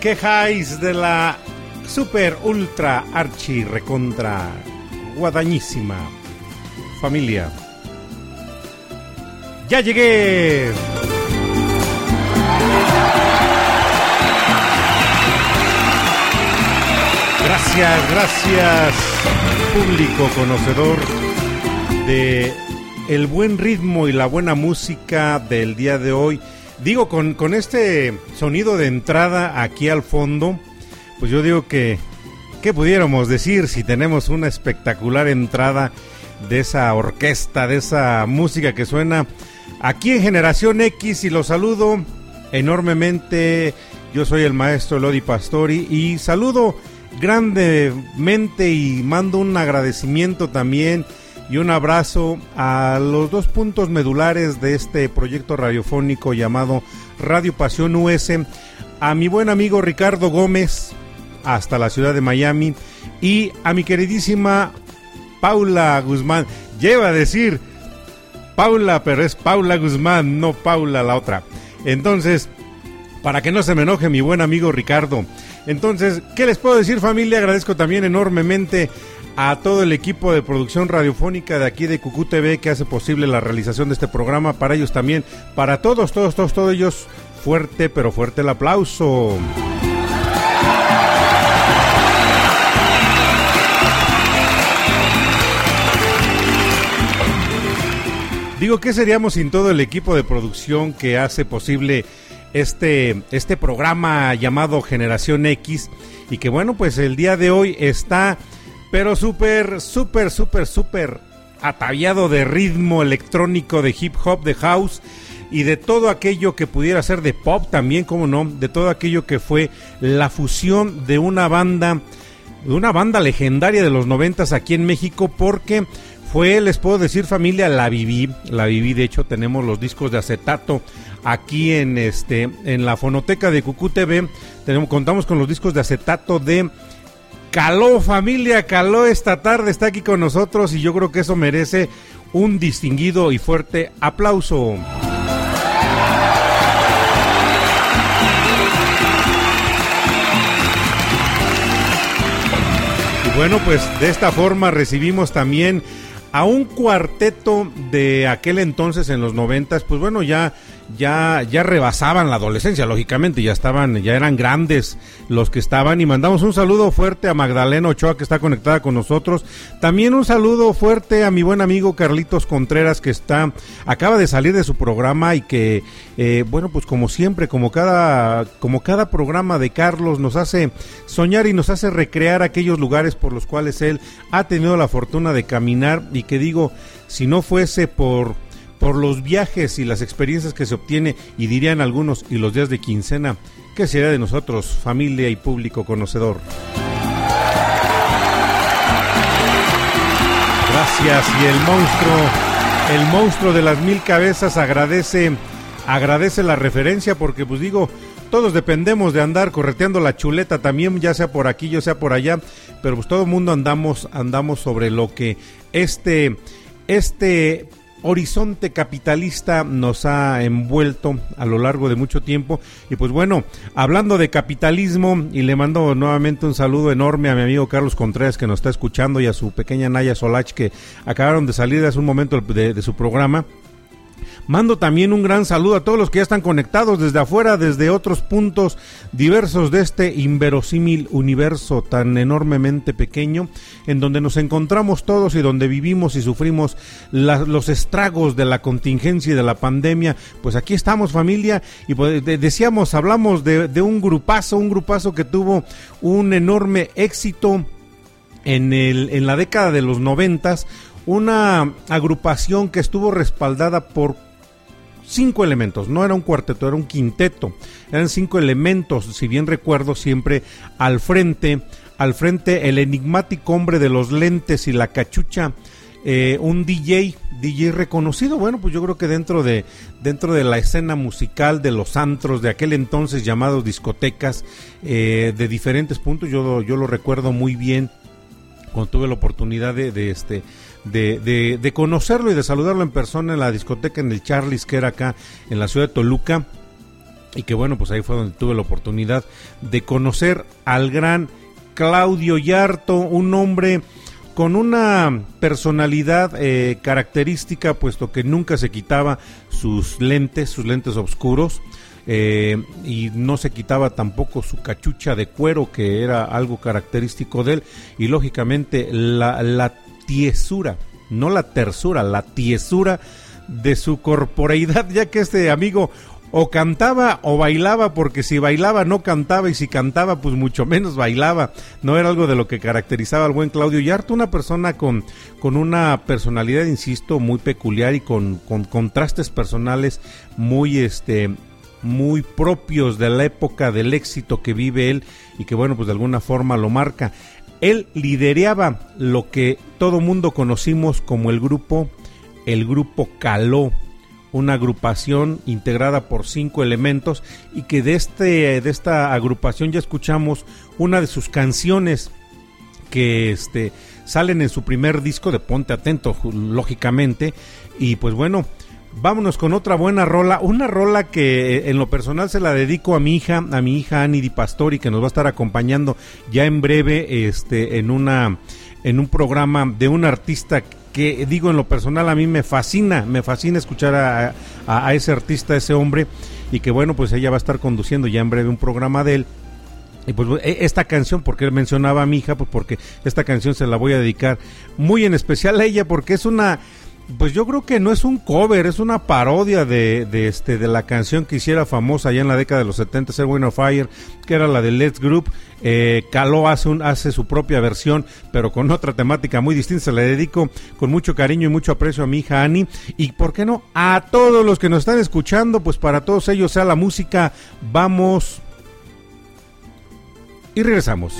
Quejáis de la super ultra archi recontra guadañísima. Familia. Ya llegué. Gracias, gracias público conocedor de el buen ritmo y la buena música del día de hoy. Digo, con, con este sonido de entrada aquí al fondo, pues yo digo que, ¿qué pudiéramos decir si tenemos una espectacular entrada de esa orquesta, de esa música que suena aquí en Generación X? Y los saludo enormemente. Yo soy el maestro Lodi Pastori y saludo grandemente y mando un agradecimiento también y un abrazo a los dos puntos medulares de este proyecto radiofónico llamado Radio Pasión US, a mi buen amigo Ricardo Gómez hasta la ciudad de Miami y a mi queridísima Paula Guzmán. Lleva a decir Paula, pero es Paula Guzmán, no Paula la otra. Entonces, para que no se me enoje mi buen amigo Ricardo. Entonces, ¿qué les puedo decir familia? Agradezco también enormemente a todo el equipo de producción radiofónica de aquí de Cucú TV que hace posible la realización de este programa. Para ellos también, para todos, todos, todos, todos ellos, fuerte, pero fuerte el aplauso. Digo, ¿qué seríamos sin todo el equipo de producción que hace posible este, este programa llamado Generación X? Y que bueno, pues el día de hoy está, pero súper, súper, súper, súper ataviado de ritmo electrónico, de hip hop, de house y de todo aquello que pudiera ser de pop también, como no, de todo aquello que fue la fusión de una banda, de una banda legendaria de los noventas aquí en México, porque fue, les puedo decir familia, la viví, la viví, de hecho tenemos los discos de acetato aquí en este, en la fonoteca de Cucú TV, tenemos, contamos con los discos de acetato de Caló familia, Caló esta tarde, está aquí con nosotros y yo creo que eso merece un distinguido y fuerte aplauso. Y bueno, pues de esta forma recibimos también a un cuarteto de aquel entonces en los noventas, pues bueno, ya ya, ya rebasaban la adolescencia, lógicamente, ya estaban, ya eran grandes los que estaban. Y mandamos un saludo fuerte a Magdalena Ochoa, que está conectada con nosotros. También un saludo fuerte a mi buen amigo Carlitos Contreras, que está, acaba de salir de su programa y que, eh, bueno, pues como siempre, como cada, como cada programa de Carlos, nos hace soñar y nos hace recrear aquellos lugares por los cuales él ha tenido la fortuna de caminar y que digo, si no fuese por por los viajes y las experiencias que se obtiene y dirían algunos y los días de quincena, ¿qué sería de nosotros, familia y público conocedor? Gracias y el monstruo, el monstruo de las mil cabezas agradece, agradece la referencia porque pues digo, todos dependemos de andar correteando la chuleta también, ya sea por aquí, ya sea por allá, pero pues todo el mundo andamos, andamos sobre lo que este, este horizonte capitalista nos ha envuelto a lo largo de mucho tiempo. Y pues bueno, hablando de capitalismo, y le mando nuevamente un saludo enorme a mi amigo Carlos Contreras que nos está escuchando y a su pequeña Naya Solach que acabaron de salir hace un momento de, de su programa. Mando también un gran saludo a todos los que ya están conectados desde afuera, desde otros puntos diversos de este inverosímil universo tan enormemente pequeño, en donde nos encontramos todos y donde vivimos y sufrimos los estragos de la contingencia y de la pandemia. Pues aquí estamos familia y pues, de- decíamos, hablamos de, de un grupazo, un grupazo que tuvo un enorme éxito en, el, en la década de los noventas, una agrupación que estuvo respaldada por cinco elementos, no era un cuarteto, era un quinteto, eran cinco elementos, si bien recuerdo siempre al frente, al frente el enigmático hombre de los lentes y la cachucha, eh, un DJ, DJ reconocido, bueno, pues yo creo que dentro de, dentro de la escena musical de los antros de aquel entonces llamados discotecas, eh, de diferentes puntos, yo, yo lo recuerdo muy bien. Cuando tuve la oportunidad de, de este de, de- de conocerlo y de saludarlo en persona en la discoteca en el Charlie's que era acá en la ciudad de Toluca. Y que bueno pues ahí fue donde tuve la oportunidad de conocer al gran Claudio Yarto un hombre con una personalidad eh, característica puesto que nunca se quitaba sus lentes sus lentes oscuros eh, y no se quitaba tampoco su cachucha de cuero que era algo característico de él. Y lógicamente la tiesura, no la tersura, la tiesura de su corporeidad ya que este amigo o cantaba o bailaba porque si bailaba no cantaba y si cantaba pues mucho menos bailaba. No era algo de lo que caracterizaba al buen Claudio Yarto una persona con, con una personalidad insisto muy peculiar y con, con contrastes personales muy este muy propios de la época del éxito que vive él y que bueno pues de alguna forma lo marca él lideraba lo que todo mundo conocimos como el grupo el grupo Caló una agrupación integrada por cinco elementos y que de este de esta agrupación ya escuchamos una de sus canciones que este salen en su primer disco de Ponte Atento, lógicamente. Y pues bueno, vámonos con otra buena rola. Una rola que eh, en lo personal se la dedico a mi hija, a mi hija Annie Di Pastori, que nos va a estar acompañando ya en breve este, en, una, en un programa de un artista que digo en lo personal a mí me fascina, me fascina escuchar a, ese artista, a ese hombre. Y que bueno, pues ella va a estar conduciendo ya en breve un programa de él. Y pues e- esta canción, porque mencionaba a mi hija, pues porque esta canción se la voy a dedicar muy en especial a ella, porque es una, Pues yo creo que no es un cover, es una parodia de, de este de la canción que hiciera famosa allá en la década de los 70, Wind of Fire, que era la de Let's Group. Eh, Caló hace, un, hace su propia versión, pero con otra temática muy distinta. Se la dedico con mucho cariño y mucho aprecio a mi hija Annie. Y por qué no, a todos los que nos están escuchando, pues para todos ellos sea la música. Vamos y regresamos.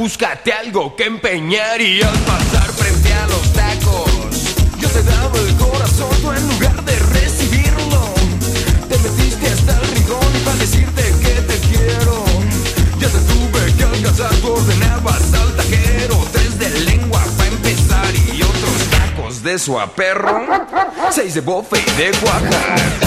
Búscate algo que empeñar. Y al pasar frente a los tacos, yo te daba el corazón tú en lugar de recibirlo. Te metiste hasta el rincón y para decirte que te quiero. Ya te tuve que alcanzar, tú ordenabas al taquero. Tres de lengua para empezar y otros tacos de su perro. Seis de bofe y de Oaxaca.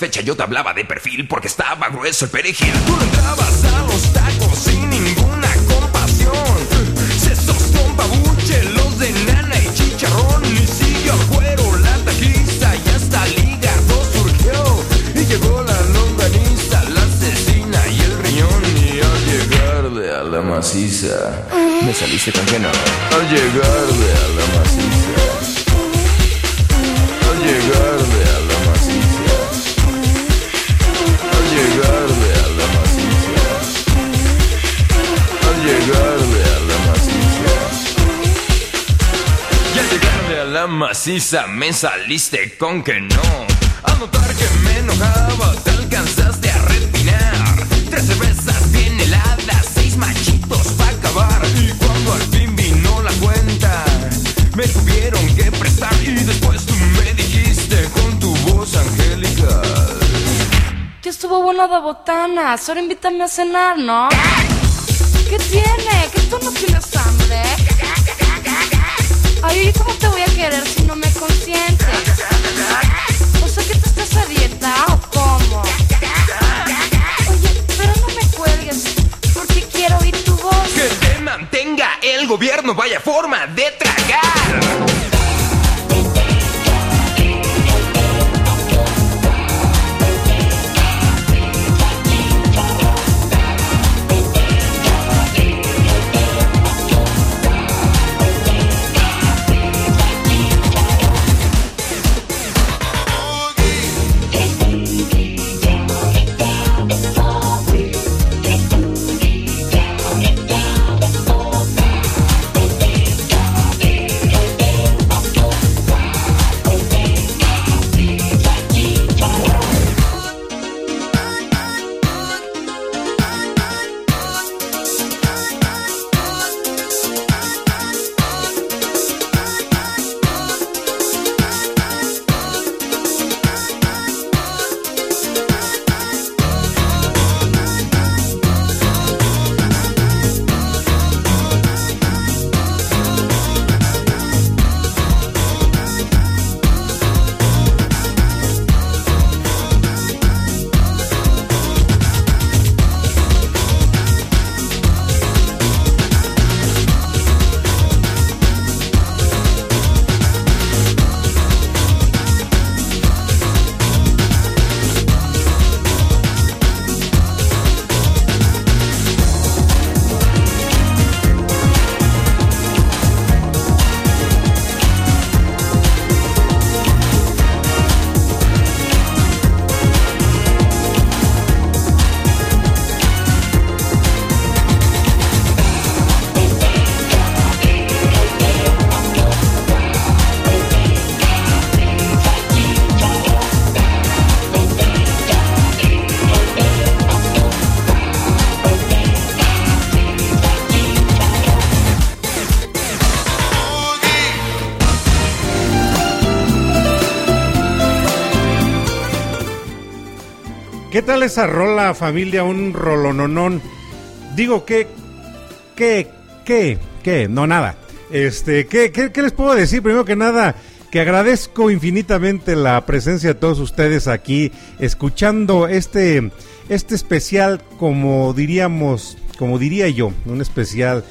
Satisfecha, yo te hablaba de perfil porque estaba grueso el perejil. Tú entrabas a los tacos sin ninguna compasión. Sesos con babuche, los de nana y chicharrón. Y siguió el cuero, la taquiza y hasta el hígado surgió. Y llegó la longaniza, la asesina y el riñón. Y al llegarle a la maciza, me saliste con que no. Al llegarle a la maciza, al llegarle maciza me saliste con que no. Al notar que me enojaba, te alcanzaste a refinar. Tres cervezas bien heladas, seis machitos para acabar. Y cuando al fin vino la cuenta, me tuvieron que prestar. Y después tú me dijiste con tu voz angelical. Ya estuvo bueno de botanas. Ahora invítame a cenar, ¿no? ¿Qué tiene? ¿Que Ay, ¿cómo te voy a querer si no me consientes? O sea, que tú estás a dieta o cómo? Oye, pero no me cuelgues porque quiero oír tu voz. Que te mantenga el gobierno, vaya forma de tragar. Tal esa rola, familia? Un rolononón. Digo, ¿qué? ¿Qué? ¿Qué? ¿Qué? No, nada. Este, ¿qué, qué, qué les puedo decir? Primero que nada, que agradezco infinitamente la presencia de todos ustedes aquí, escuchando este, este especial, como diríamos, como diría yo, un especial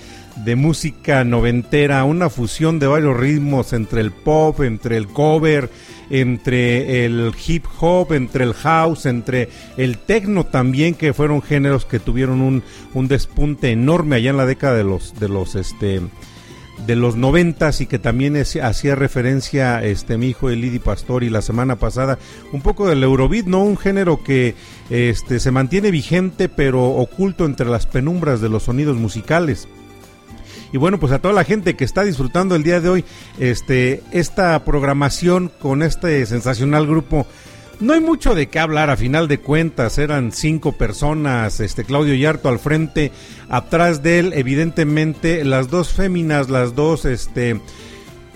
de música noventera, una fusión de varios ritmos entre el pop, entre el cover, entre el hip hop, entre el house, entre el techno también, que fueron géneros que tuvieron un, un despunte enorme allá en la década de los, de los, este, de los noventas y que también hacía referencia este mi hijo Elidi Pastori la semana pasada un poco del Eurobeat, no un género que este se mantiene vigente pero oculto entre las penumbras de los sonidos musicales. Y bueno, pues a toda la gente que está disfrutando el día de hoy este esta programación con este sensacional grupo no hay mucho de qué hablar, a final de cuentas eran cinco personas, este Claudio Yarto al frente, atrás de él evidentemente las dos féminas, las dos este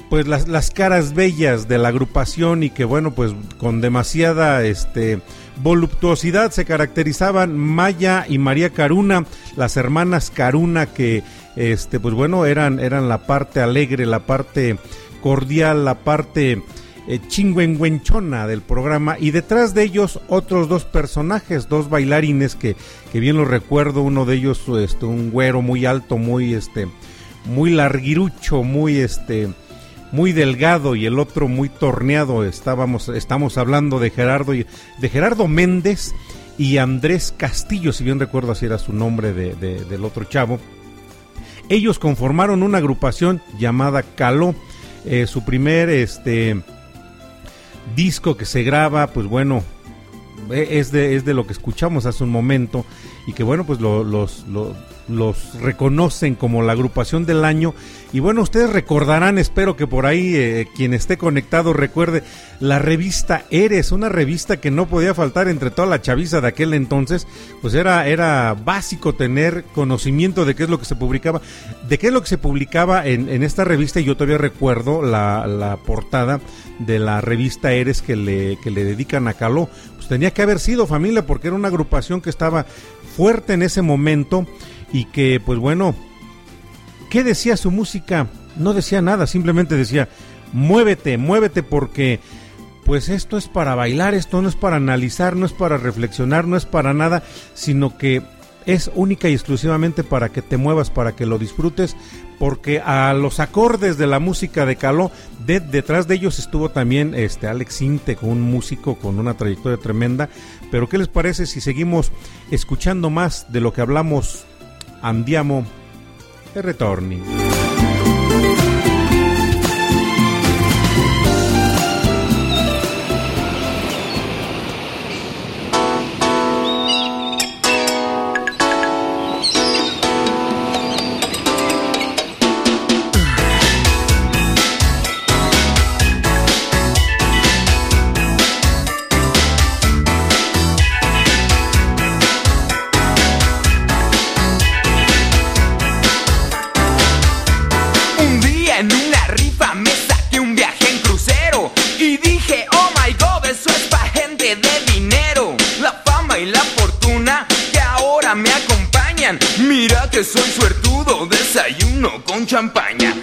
pues las, las caras bellas de la agrupación y que bueno pues con demasiada este voluptuosidad se caracterizaban Maya y María Caruna, las hermanas Caruna que este pues bueno eran eran la parte alegre, la parte cordial, la parte eh, chingüengüenchona del programa y detrás de ellos otros dos personajes, dos bailarines que, que bien lo recuerdo, uno de ellos este, un güero muy alto, muy este muy larguirucho, muy este muy delgado y el otro muy torneado. Estábamos estamos hablando de Gerardo y de Gerardo Méndez y Andrés Castillo, si bien recuerdo así era su nombre de- de- del otro chavo. Ellos conformaron una agrupación llamada Caló. Eh, su primer este disco que se graba, pues bueno, es de, es de lo que escuchamos hace un momento y que bueno, pues lo- los, lo- los reconocen como la agrupación del año. Y bueno, ustedes recordarán, espero que por ahí eh, quien esté conectado recuerde la revista Eres, una revista que no podía faltar entre toda la chaviza de aquel entonces, pues era, era básico tener conocimiento de qué es lo que se publicaba, de qué es lo que se publicaba en, en esta revista y yo todavía recuerdo la, la portada de la revista Eres que le, que le dedican a Caló. Pues tenía que haber sido familia porque era una agrupación que estaba fuerte en ese momento y que pues bueno, ¿qué decía su música? No decía nada, simplemente decía, muévete, muévete porque pues esto es para bailar, esto no es para analizar, no es para reflexionar, no es para nada, sino que es única y exclusivamente para que te muevas, para que lo disfrutes, porque a los acordes de la música de Caló, de- detrás de ellos estuvo también este Alex Inte, un músico con una trayectoria tremenda. Pero ¿qué les parece si seguimos escuchando más de lo que hablamos? Andiamo e retorni. Soy suertudo, desayuno con champaña.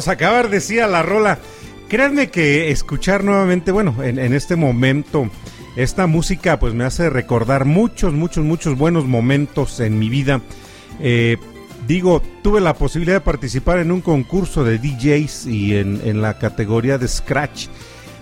Vamos a acabar, decía la rola. Créanme que escuchar nuevamente, bueno, en, en este momento, esta música pues me hace recordar muchos, muchos, muchos buenos momentos en mi vida. Eh, digo, tuve la posibilidad de participar en un concurso de DJs y en, en la categoría de Scratch.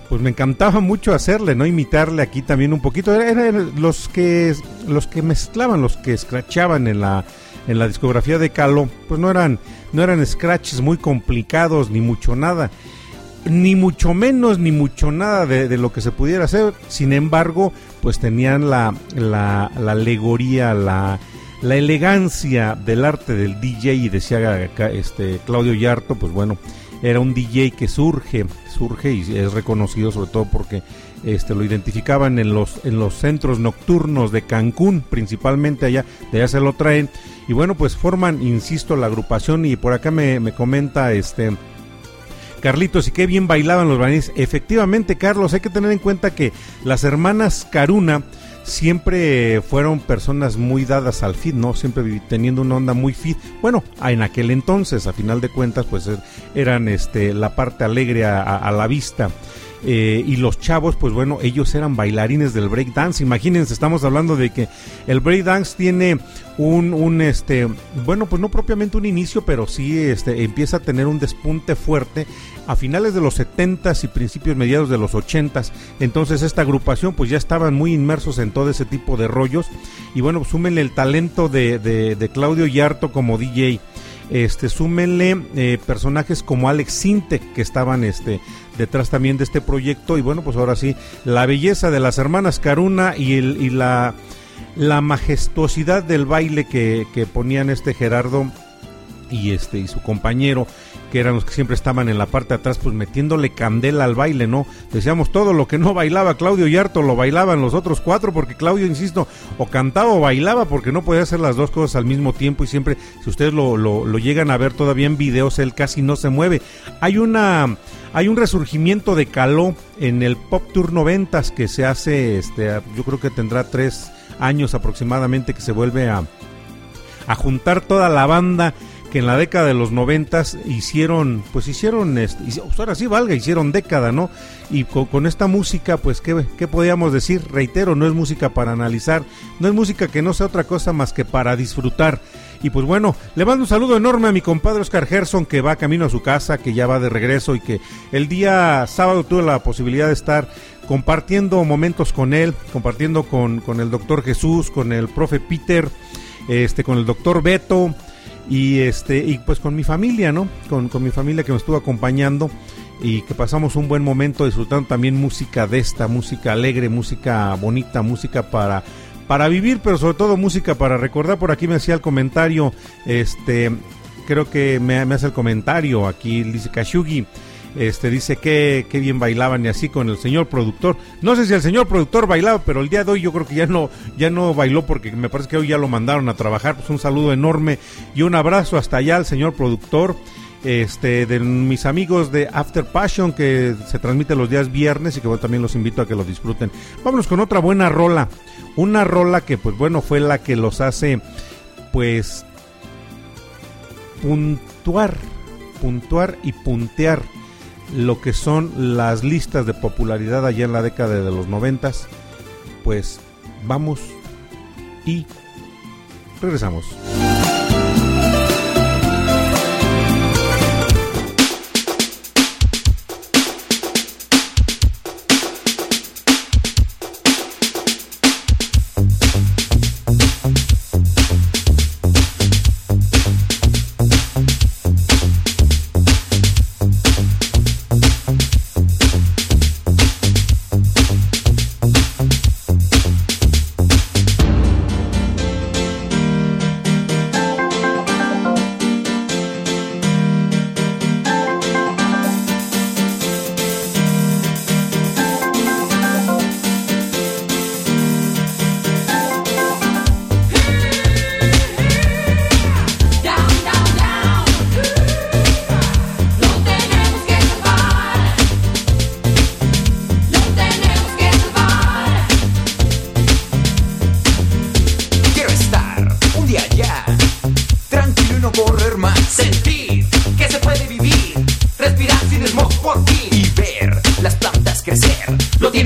Pues me encantaba mucho hacerle, ¿no? Imitarle aquí también un poquito. Eran los que los que mezclaban, los que scratchaban en la en la discografía de Calo, pues no eran no eran scratches muy complicados ni mucho nada ni mucho menos ni mucho nada de, de lo que se pudiera hacer. Sin embargo, pues tenían la, la, la alegoría, la, la elegancia del arte del DJ y decía este Claudio Yarto, pues bueno, era un DJ que surge, surge y es reconocido sobre todo porque este lo identificaban en los en los centros nocturnos de Cancún, principalmente allá, de allá se lo traen y bueno, pues forman, insisto, la agrupación y por acá me, me comenta este Carlitos, y qué bien bailaban los bailarines. Efectivamente, Carlos, hay que tener en cuenta que las hermanas Caruna siempre fueron personas muy dadas al fit, ¿no? Siempre teniendo una onda muy fit. Bueno, en aquel entonces, a final de cuentas, pues er- eran este la parte alegre a la vista. Eh, y los chavos, pues bueno, ellos eran bailarines del breakdance. Imagínense, estamos hablando de que el breakdance tiene un, este, bueno, pues no propiamente un inicio, pero sí este, empieza a tener un despunte fuerte a finales de los 70s y principios mediados de los 80s. Entonces esta agrupación pues ya estaban muy inmersos en todo ese tipo de rollos. Y bueno, pues, súmenle el talento de, de, Claudio Yarto como DJ. Este, súmenle eh, personajes como Alex Sinte que estaban este, detrás también de este proyecto. Y bueno, pues ahora sí, la belleza de las hermanas Caruna y, el, y la, la majestuosidad del baile que, que ponían este Gerardo y este y su compañero que eran los que siempre estaban en la parte de atrás pues metiéndole candela al baile no decíamos todo lo que no bailaba Claudio Yarto lo bailaban los otros cuatro porque Claudio insisto o cantaba o bailaba porque no podía hacer las dos cosas al mismo tiempo y siempre si ustedes lo, lo llegan a ver todavía en videos él casi no se mueve hay una hay un resurgimiento de Caló en el Pop Tour 90 que se hace este yo creo que tendrá tres años aproximadamente que se vuelve a a juntar toda la banda que en la década de los noventas hicieron, pues hicieron, este, ahora sí valga, hicieron década, ¿no? Y co- con, esta música, pues, ¿qué, ¿qué podíamos decir? Reitero, no es música para analizar, no es música que no sea otra cosa más que para disfrutar. Y pues bueno, le mando un saludo enorme a mi compadre Oscar Gerson, que va camino a su casa, que ya va de regreso y que el día sábado tuve la posibilidad de estar compartiendo momentos con él, compartiendo con, con el doctor Jesús, con el profe Peter, este, con el doctor Beto y este y pues con mi familia, ¿no? Con, con mi familia que me estuvo acompañando y que pasamos un buen momento disfrutando también música de esta, música alegre, música bonita, música para para vivir, pero sobre todo música para recordar. Por aquí me hacía el comentario, este, creo que me, me hace el comentario aquí, dice Kashugi. Este dice que, que bien bailaban y así con el señor productor. No sé si el señor productor bailaba, pero el día de hoy yo creo que ya no, ya no bailó porque me parece que hoy ya lo mandaron a trabajar. Pues un saludo enorme y un abrazo hasta allá al señor productor este, de mis amigos de After Passion que se transmite los días viernes y que bueno, también los invito a que lo disfruten. Vámonos con otra buena rola, una rola que pues bueno fue la que los hace pues puntuar, puntuar y puntear lo que son las listas de popularidad allá en la década de los noventas, pues vamos y regresamos.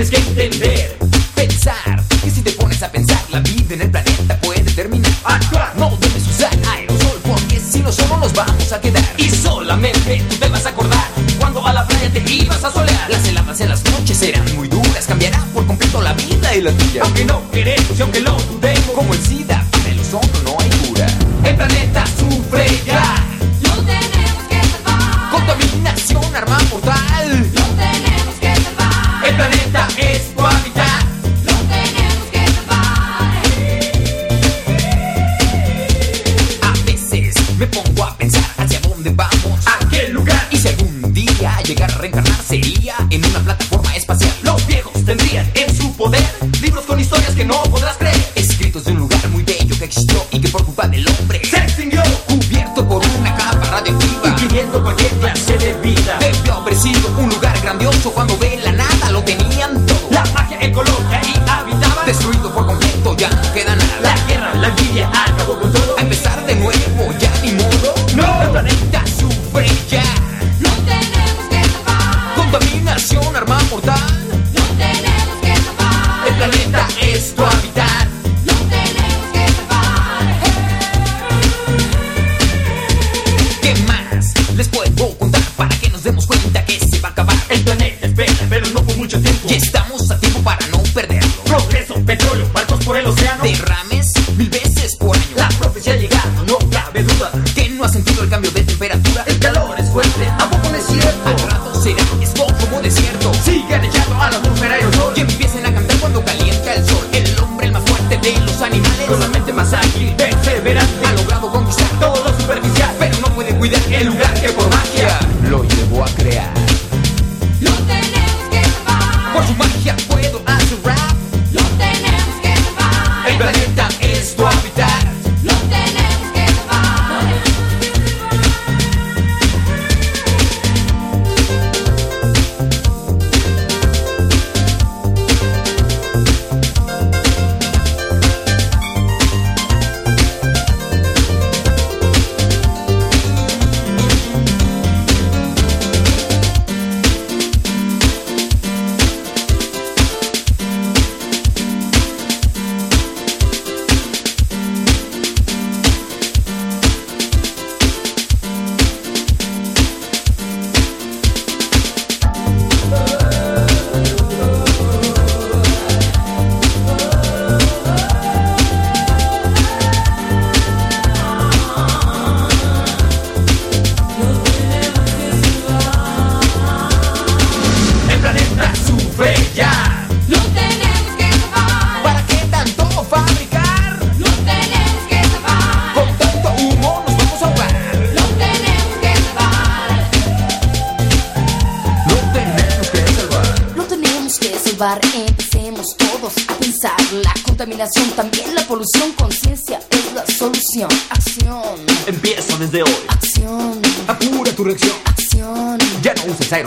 escape them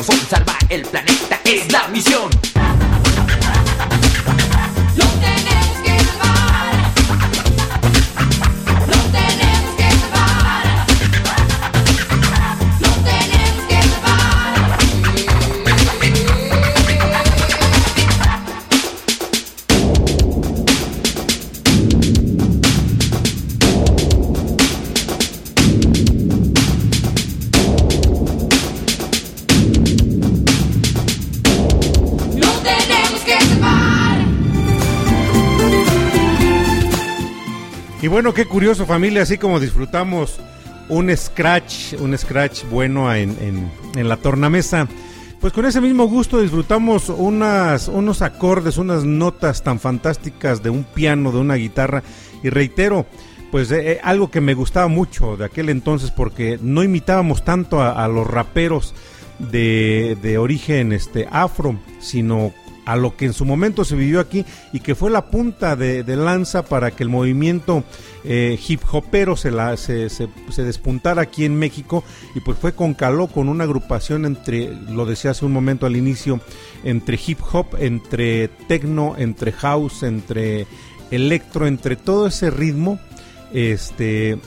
no bueno, qué curioso familia, así como disfrutamos un scratch, un scratch bueno en, en- la tornamesa, pues con ese mismo gusto disfrutamos unas, unos acordes, unas notas tan fantásticas de un piano, de una guitarra. Y reitero, pues eh, eh, algo que me gustaba mucho de aquel entonces porque no imitábamos tanto a, a los raperos de, de origen este afro, sino a lo que en su momento se vivió aquí y que fue la punta de, lanza para que el movimiento eh, hip hopero se, la, se, despuntara aquí en México. Y pues fue con caló con una agrupación entre, lo decía hace un momento al inicio, entre hip hop, entre techno, entre house, entre electro, entre todo ese ritmo, este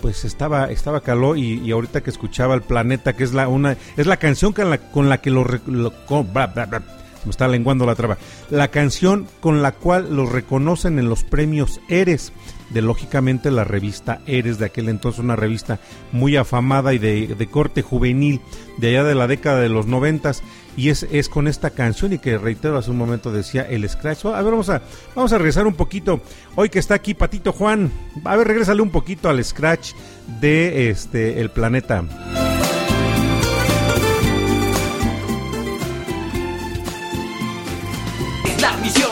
pues estaba estaba caló. Y, ahorita que escuchaba el planeta que es la una es la canción con la, con la que lo, con- me está lenguando la traba. La canción con la cual los reconocen en los premios Eres de lógicamente la revista Eres de aquel entonces una revista muy afamada y de, de corte juvenil de allá de la década de los noventas y es, es con esta canción y que reitero hace un momento decía el scratch. A ver vamos a vamos a regresar un poquito. Hoy que está aquí Patito Juan a ver regrésale un poquito al scratch de este el planeta Es la misión.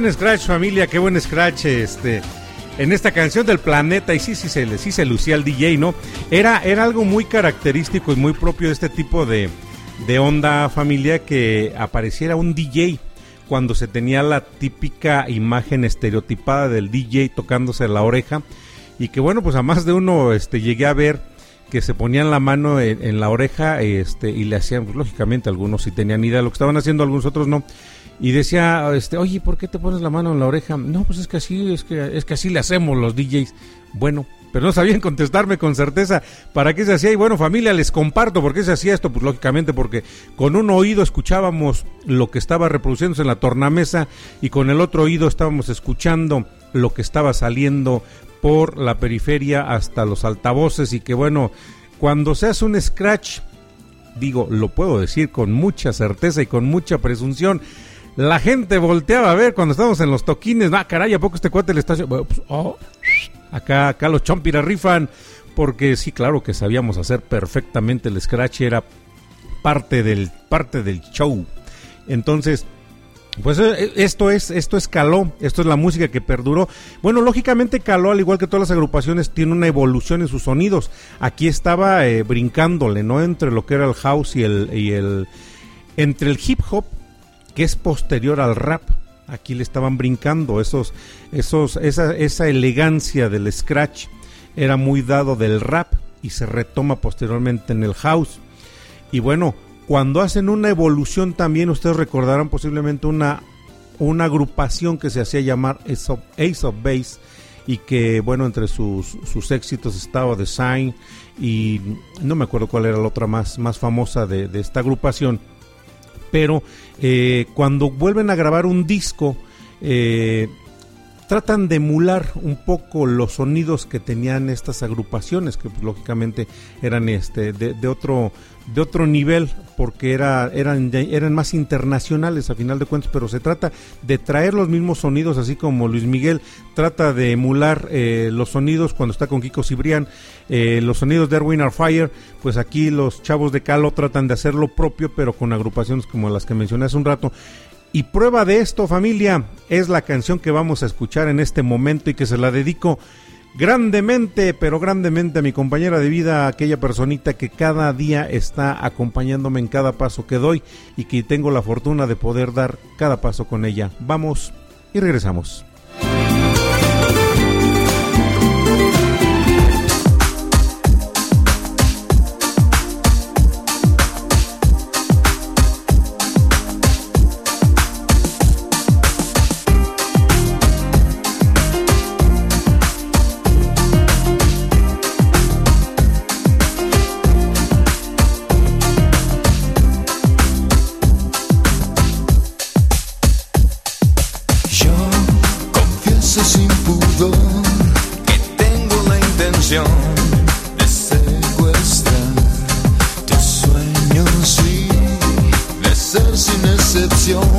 Buen scratch familia, qué buen scratch este en esta canción del planeta y sí sí se sí se lucía el DJ, ¿no? Era era algo muy característico y muy propio de este tipo de de onda familia que apareciera un DJ cuando se tenía la típica imagen estereotipada del DJ tocándose la oreja y que bueno, pues a más de uno este llegué a ver que se ponían la mano en, en la oreja este y le hacían pues, lógicamente algunos sí tenían idea de lo que estaban haciendo, algunos otros no. Y decía, este, oye, ¿por qué te pones la mano en la oreja? No, pues es que así, es que, es que así le hacemos los DJs. Bueno, pero no sabían contestarme con certeza para qué se hacía. Y bueno, familia, les comparto por qué se hacía esto. Pues lógicamente porque con un oído escuchábamos lo que estaba reproduciéndose en la tornamesa y con el otro oído estábamos escuchando lo que estaba saliendo por la periferia hasta los altavoces y que bueno, cuando se hace un scratch, digo, lo puedo decir con mucha certeza y con mucha presunción, la gente volteaba a ver cuando estábamos en los toquines, ah, caray, ¿a poco este cuate le está pues, oh, acá, acá los chompiras rifan, porque sí, claro que sabíamos hacer perfectamente el scratch, era parte del, parte del show. Entonces, pues eh, esto es, esto es Caló, esto es la música que perduró. Bueno, lógicamente Caló, al igual que todas las agrupaciones, tiene una evolución en sus sonidos. Aquí estaba eh, brincándole, ¿no? Entre lo que era el house y el, y el, entre el hip hop, que es posterior al rap. Aquí le estaban brincando esos, esos, esa, esa elegancia del scratch era muy dado del rap y se retoma posteriormente en el house. Y bueno, cuando hacen una evolución también, ustedes recordarán posiblemente una, una agrupación que se hacía llamar Ace of, Ace Base y que, bueno, entre sus, sus éxitos estaba The Sign y no me acuerdo cuál era la otra más, más famosa de, de esta agrupación. Pero eh, cuando vuelven a grabar un disco, eh, tratan de emular un poco los sonidos que tenían estas agrupaciones, que lógicamente eran este de, de otro de otro nivel porque era, eran, eran más internacionales a final de cuentas, pero se trata de traer los mismos sonidos, así como Luis Miguel trata de emular eh, los sonidos cuando está con Kiko Cibrián, eh, los sonidos de Erwin Fire, pues aquí los chavos de Calo tratan de hacer lo propio, pero con agrupaciones como las que mencioné hace un rato. Y prueba de esto, familia, es la canción que vamos a escuchar en este momento y que se la dedico grandemente, pero grandemente a mi compañera de vida, aquella personita que cada día está acompañándome en cada paso que doy y que tengo la fortuna de poder dar cada paso con ella. Vamos y regresamos. Excepción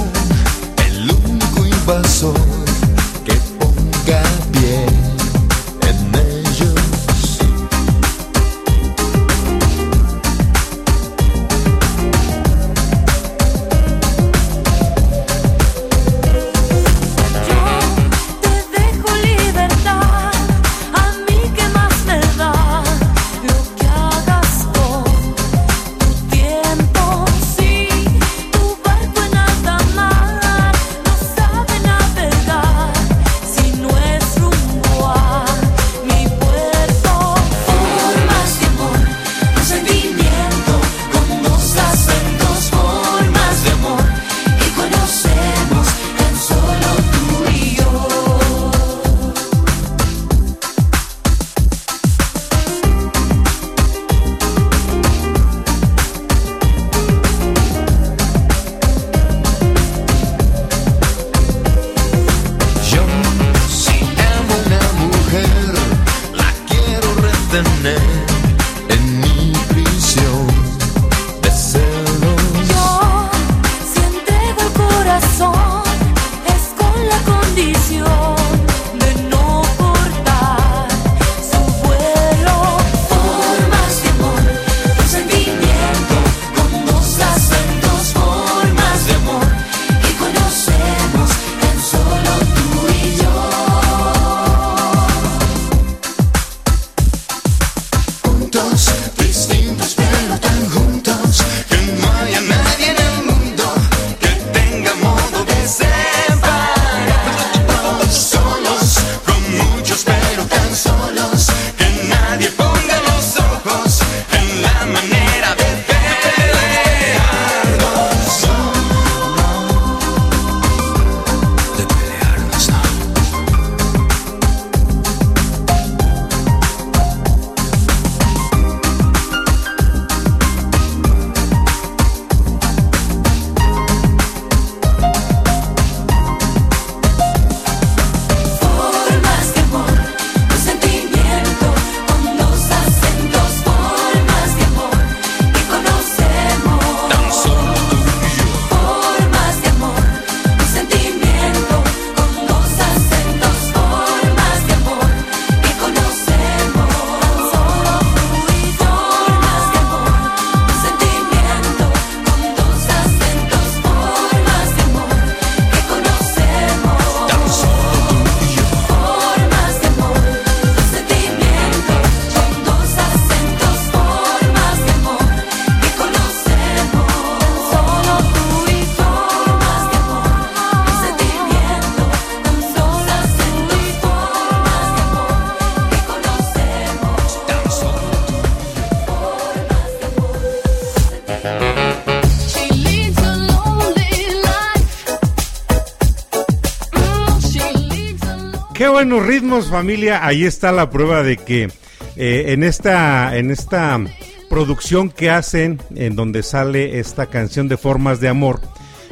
buenos ritmos, familia. Ahí está la prueba de que eh, en esta en esta producción que hacen, en donde sale esta canción de Formas de Amor,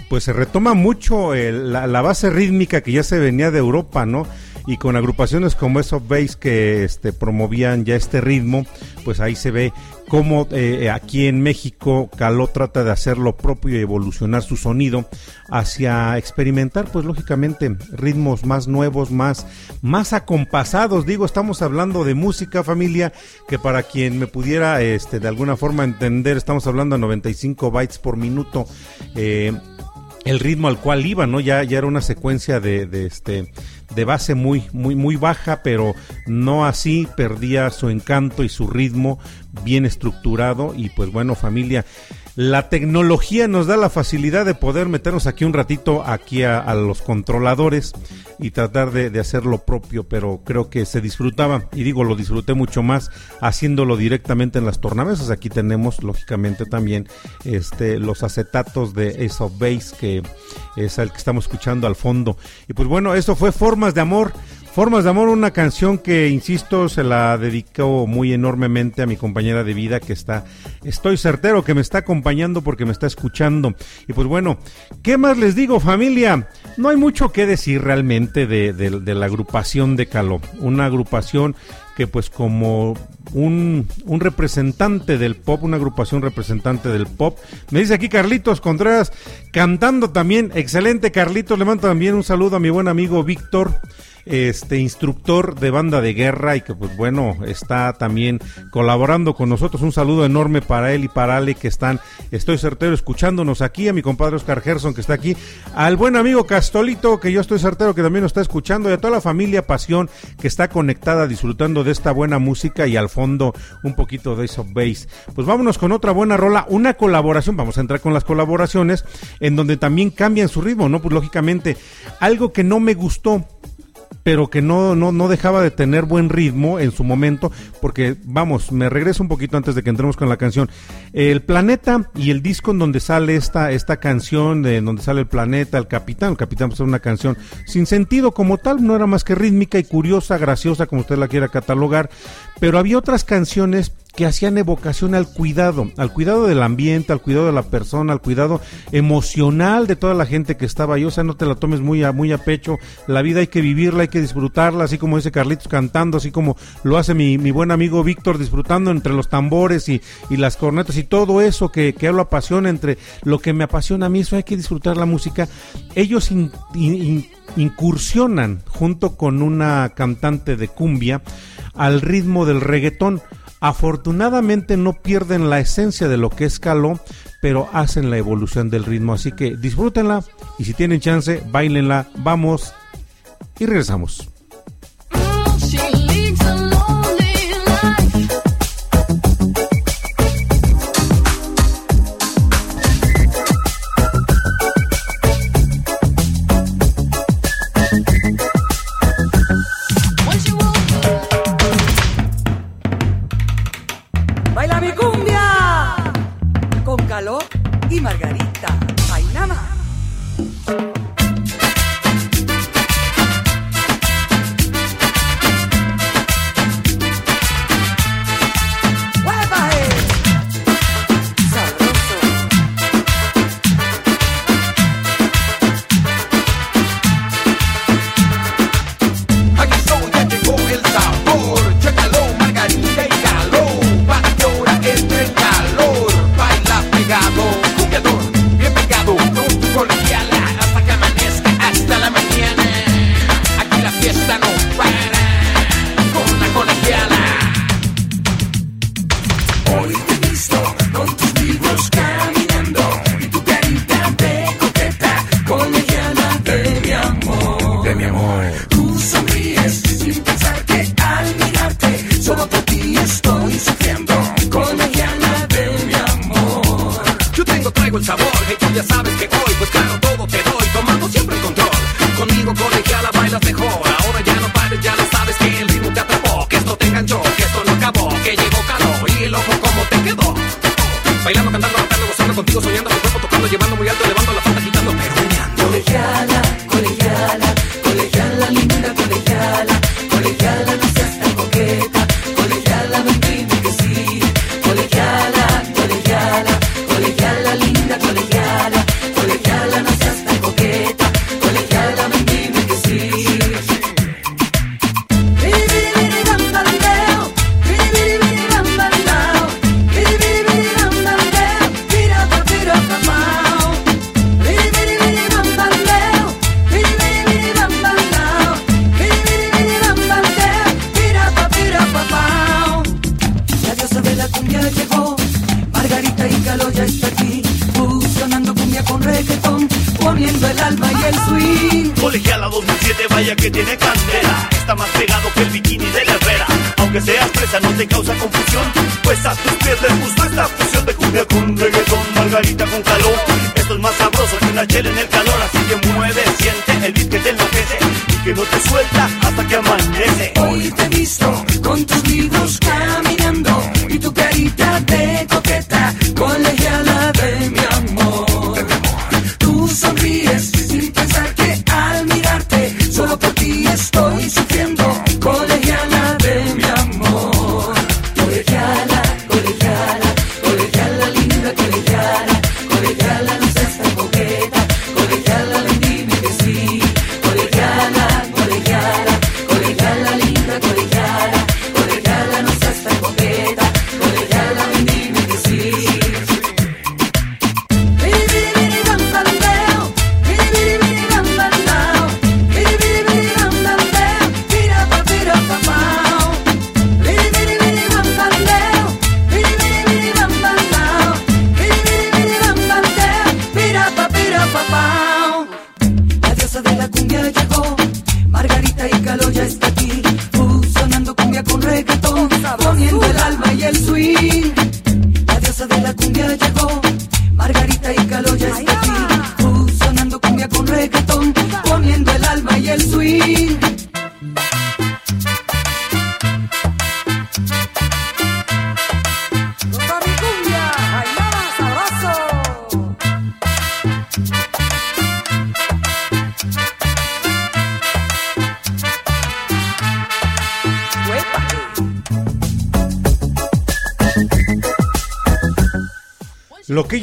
pues se retoma mucho la, la base rítmica que ya se venía de Europa, ¿no? Y con agrupaciones como eso Bass que este, promovían ya este ritmo, pues ahí se ve cómo eh, aquí en México Caló trata de hacer lo propio y evolucionar su sonido hacia experimentar, pues lógicamente, ritmos más nuevos, más, más acompasados. Digo, estamos hablando de música, familia, que para quien me pudiera este, de alguna forma entender, estamos hablando de 95 bytes por minuto. Eh, el ritmo al cual iba, ¿no? Ya, ya era una secuencia de, de este de base muy, muy, muy baja, pero no así perdía su encanto y su ritmo bien estructurado. Y pues bueno, familia, la tecnología nos da la facilidad de poder meternos aquí un ratito aquí a, los controladores y tratar de, hacer lo propio, pero creo que se disfrutaba, y digo, lo disfruté mucho más haciéndolo directamente en las tornamesas. Aquí tenemos, lógicamente, también este los acetatos de Ace of Base, que es el que estamos escuchando al fondo. Y pues bueno, eso fue Formas de Amor. Formas de Amor, una canción que, insisto, se la dedico muy enormemente a mi compañera de vida que está, estoy certero que me está acompañando porque me está escuchando. Y pues bueno, ¿qué más les digo familia? No hay mucho que decir realmente de, la agrupación de Caló. Una agrupación que pues como un, un representante del pop, una agrupación representante del pop. Me dice aquí Carlitos Contreras cantando también. Excelente Carlitos, le mando también un saludo a mi buen amigo Víctor este instructor de banda de guerra y que pues bueno está también colaborando con nosotros. Un saludo enorme para él y para Ale que están estoy certero escuchándonos aquí a mi compadre Oscar Gerson que está aquí al buen amigo Castolito que yo estoy certero que también nos está escuchando y a toda la familia Pasión que está conectada disfrutando de esta buena música y al fondo un poquito de of Base pues vámonos con otra buena rola una colaboración vamos a entrar con las colaboraciones en donde también cambian su ritmo no pues lógicamente algo que no me gustó pero que no, no, no dejaba de tener buen ritmo en su momento, porque vamos, me regreso un poquito antes de que entremos con la canción. El planeta y el disco en donde sale esta, esta canción, de en donde sale el planeta, el capitán, el capitán pues es una canción sin sentido como tal, no era más que rítmica y curiosa, graciosa, como usted la quiera catalogar, pero había otras canciones que hacían evocación al cuidado, al cuidado del ambiente, al cuidado de la persona, al cuidado emocional de toda la gente que estaba ahí. O sea, no te la tomes muy a, muy a pecho. La vida hay que vivirla, hay que disfrutarla, así como dice Carlitos cantando, así como lo hace mi, mi buen amigo Víctor disfrutando entre los tambores y, y las cornetas y todo eso que, que lo apasiona, entre lo que me apasiona a mí, eso hay que disfrutar la música. Ellos in- in- in- incursionan junto con una cantante de cumbia al ritmo del reggaetón. Afortunadamente no pierden la esencia de lo que es caló, pero hacen la evolución del ritmo. Así que disfrútenla y si tienen chance, bailenla. Vamos y regresamos.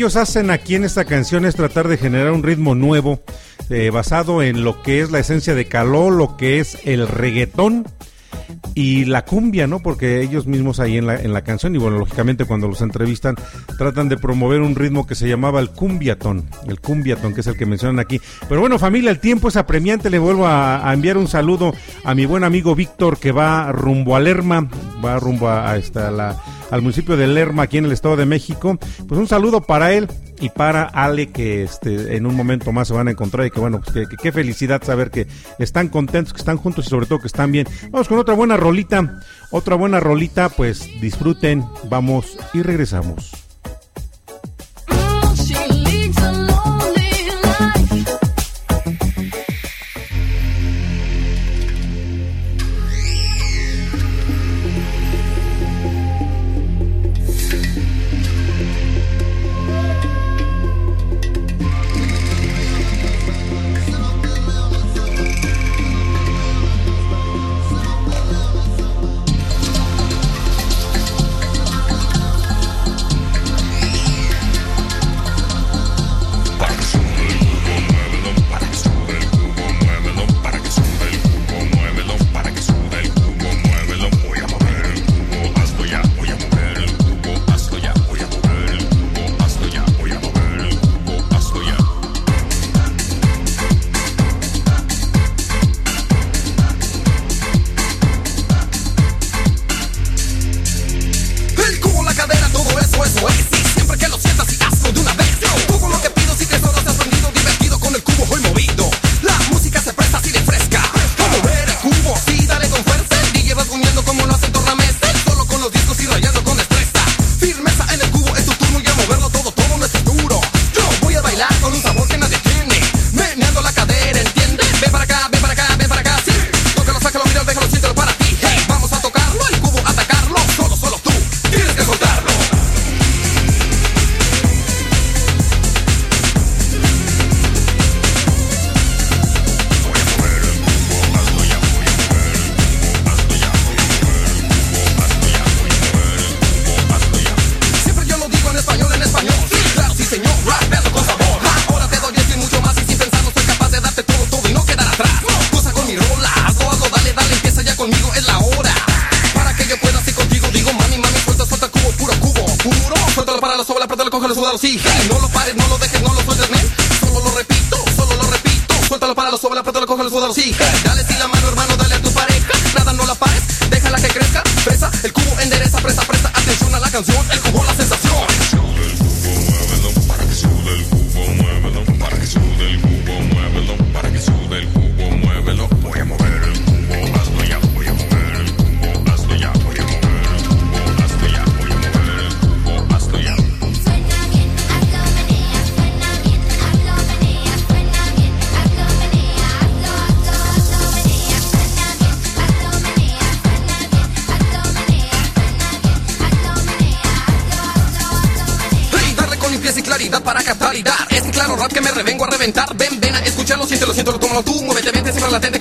ellos hacen aquí en esta canción es tratar de generar un ritmo nuevo eh, basado en lo que es la esencia de Caló, lo que es el reggaetón y la cumbia, ¿no? Porque ellos mismos ahí en la, en la canción, y bueno, lógicamente cuando los entrevistan, tratan de promover un ritmo que se llamaba el cumbiatón, el cumbiatón, que es el que mencionan aquí. Pero bueno, familia, el tiempo es apremiante, le vuelvo a, enviar un saludo a mi buen amigo Víctor, que va rumbo a Lerma, va rumbo a, a esta, la al municipio de Lerma, aquí en el Estado de México. Pues un saludo para él y para Ale, que este, en un momento más se van a encontrar y que bueno, pues qué felicidad saber que están contentos, que están juntos y sobre todo que están bien. Vamos con otra buena rolita, otra buena rolita, pues disfruten, vamos y regresamos. sí, dale si la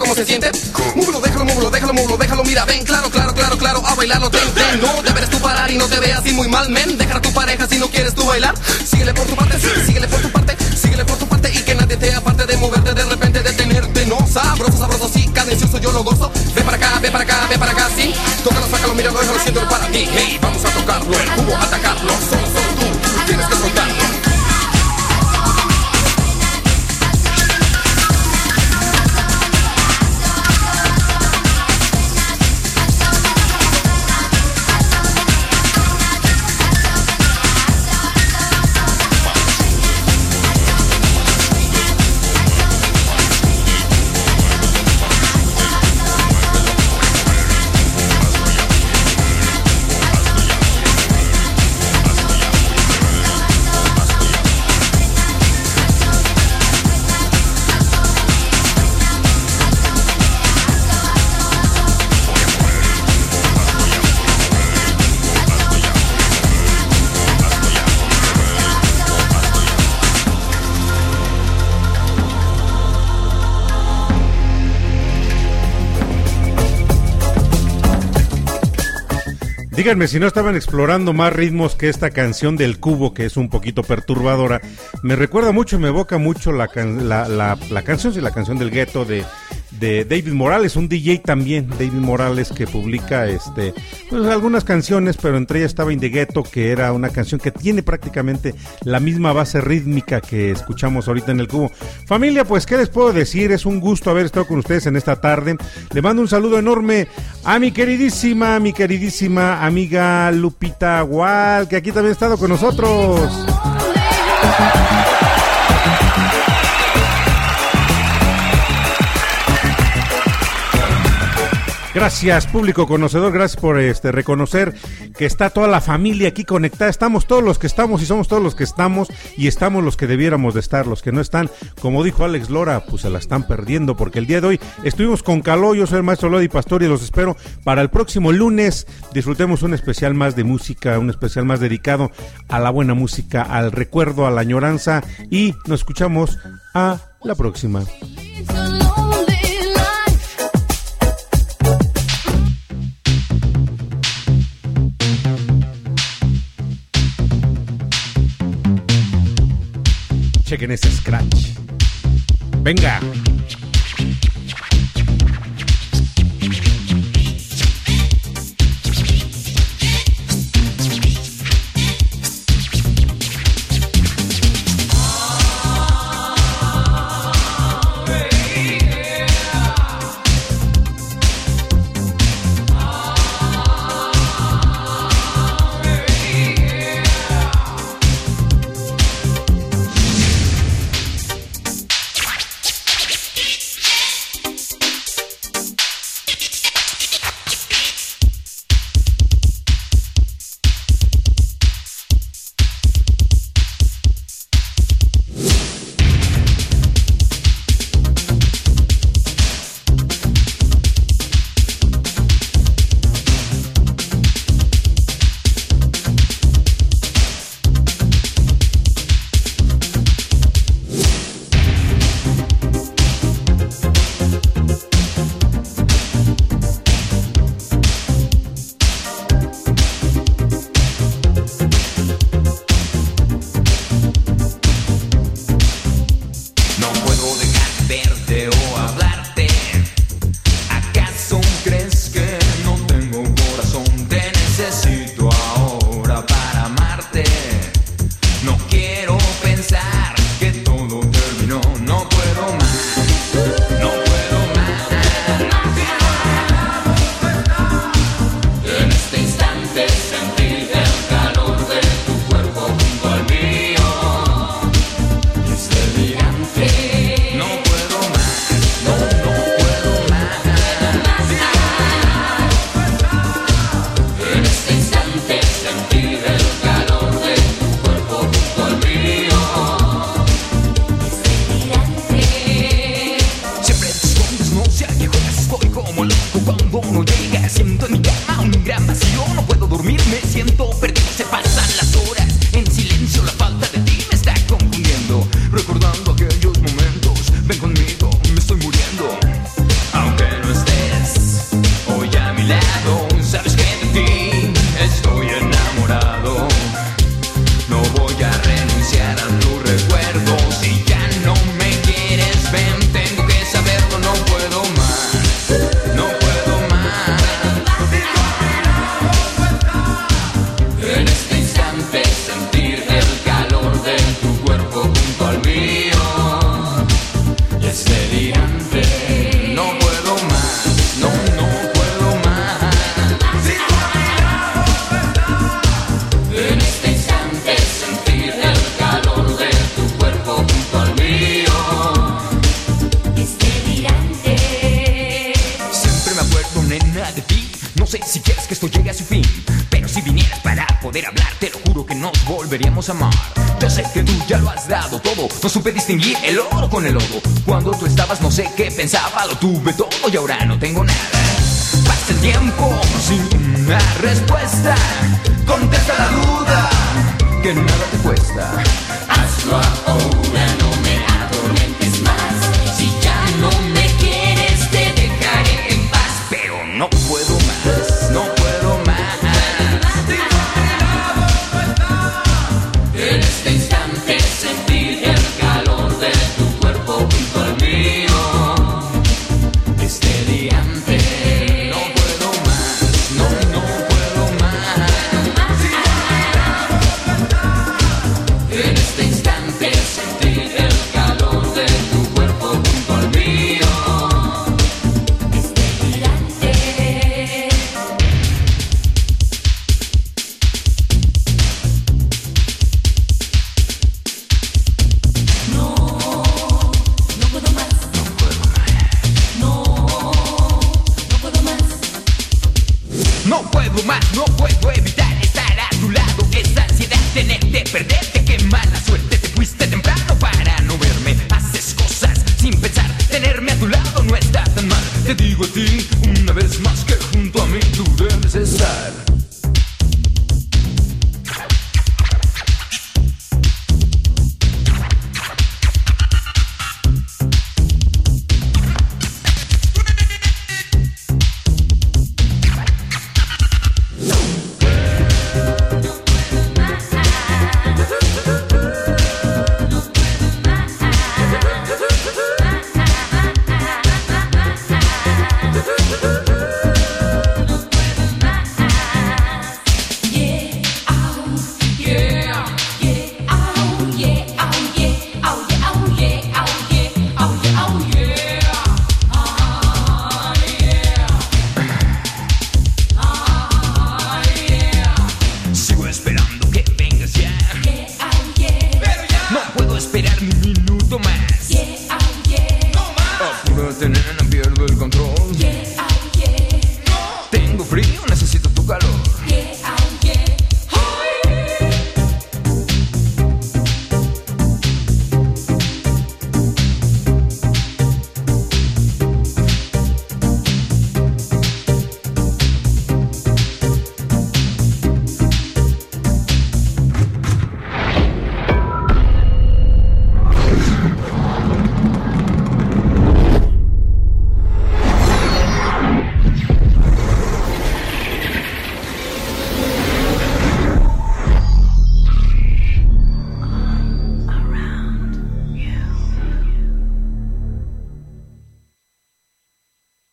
¿cómo se siente? Múvelo, déjalo, múvelo, déjalo, múvelo, déjalo. Mira, ven, claro, claro, claro, claro, a bailarlo, ten, ten. No tú parar y no te veas así muy mal, men. Dejar a tu pareja si no quieres tú bailar. Síguele por tu parte, sí, síguele por tu parte, síguele por tu parte y que nadie te aparte de moverte, de repente detenerte. No, sabroso, sabroso, sí, cadencioso, yo lo gozo. Ve para acá, ve para acá, ve para acá, sí. Tócalo, sácalo, míralo, déjalo, siéntelo para ti. Hey, vamos a tocarlo, el cubo, atacarlo. Díganme si no estaban explorando más ritmos que esta canción del cubo, que es un poquito perturbadora. Me recuerda mucho, me evoca mucho la, can- la, la- canción, sí, la canción del gueto de, de David Morales, un DJ también, David Morales, que publica este, pues, algunas canciones, pero entre ellas estaba In the Ghetto, que era una canción que tiene prácticamente la misma base rítmica que escuchamos ahorita en el cubo. Familia, pues, ¿qué les puedo decir? Es un gusto haber estado con ustedes en esta tarde. Le mando un saludo enorme a mi queridísima, mi queridísima amiga Lupita Gual, que aquí también ha estado con nosotros. Gracias, público conocedor, gracias por este reconocer que está toda la familia aquí conectada. Estamos todos los que estamos y somos todos los que estamos y estamos los que debiéramos de estar. Los que no están, como dijo Alex Lora, pues se la están perdiendo porque el día de hoy estuvimos con Caló, yo soy el maestro Lodi Pastor y los espero para el próximo lunes. Disfrutemos un especial más de música, un especial más dedicado a la buena música, al recuerdo, a la añoranza y nos escuchamos a la próxima. Chequen ese scratch. Venga. Distinguir el oro con el lodo. Cuando tú estabas no sé qué pensaba, lo tuve todo y ahora no tengo nada. Pasa el tiempo sin una respuesta, puedo más, no puedo evitar estar a tu lado. Esa ansiedad, tenerte, perderte, qué mala suerte. Te fuiste temprano para no verme. Haces cosas sin pensar. Tenerme a tu lado no está tan mal. Te digo a ti una vez más que junto a mí tú debes estar.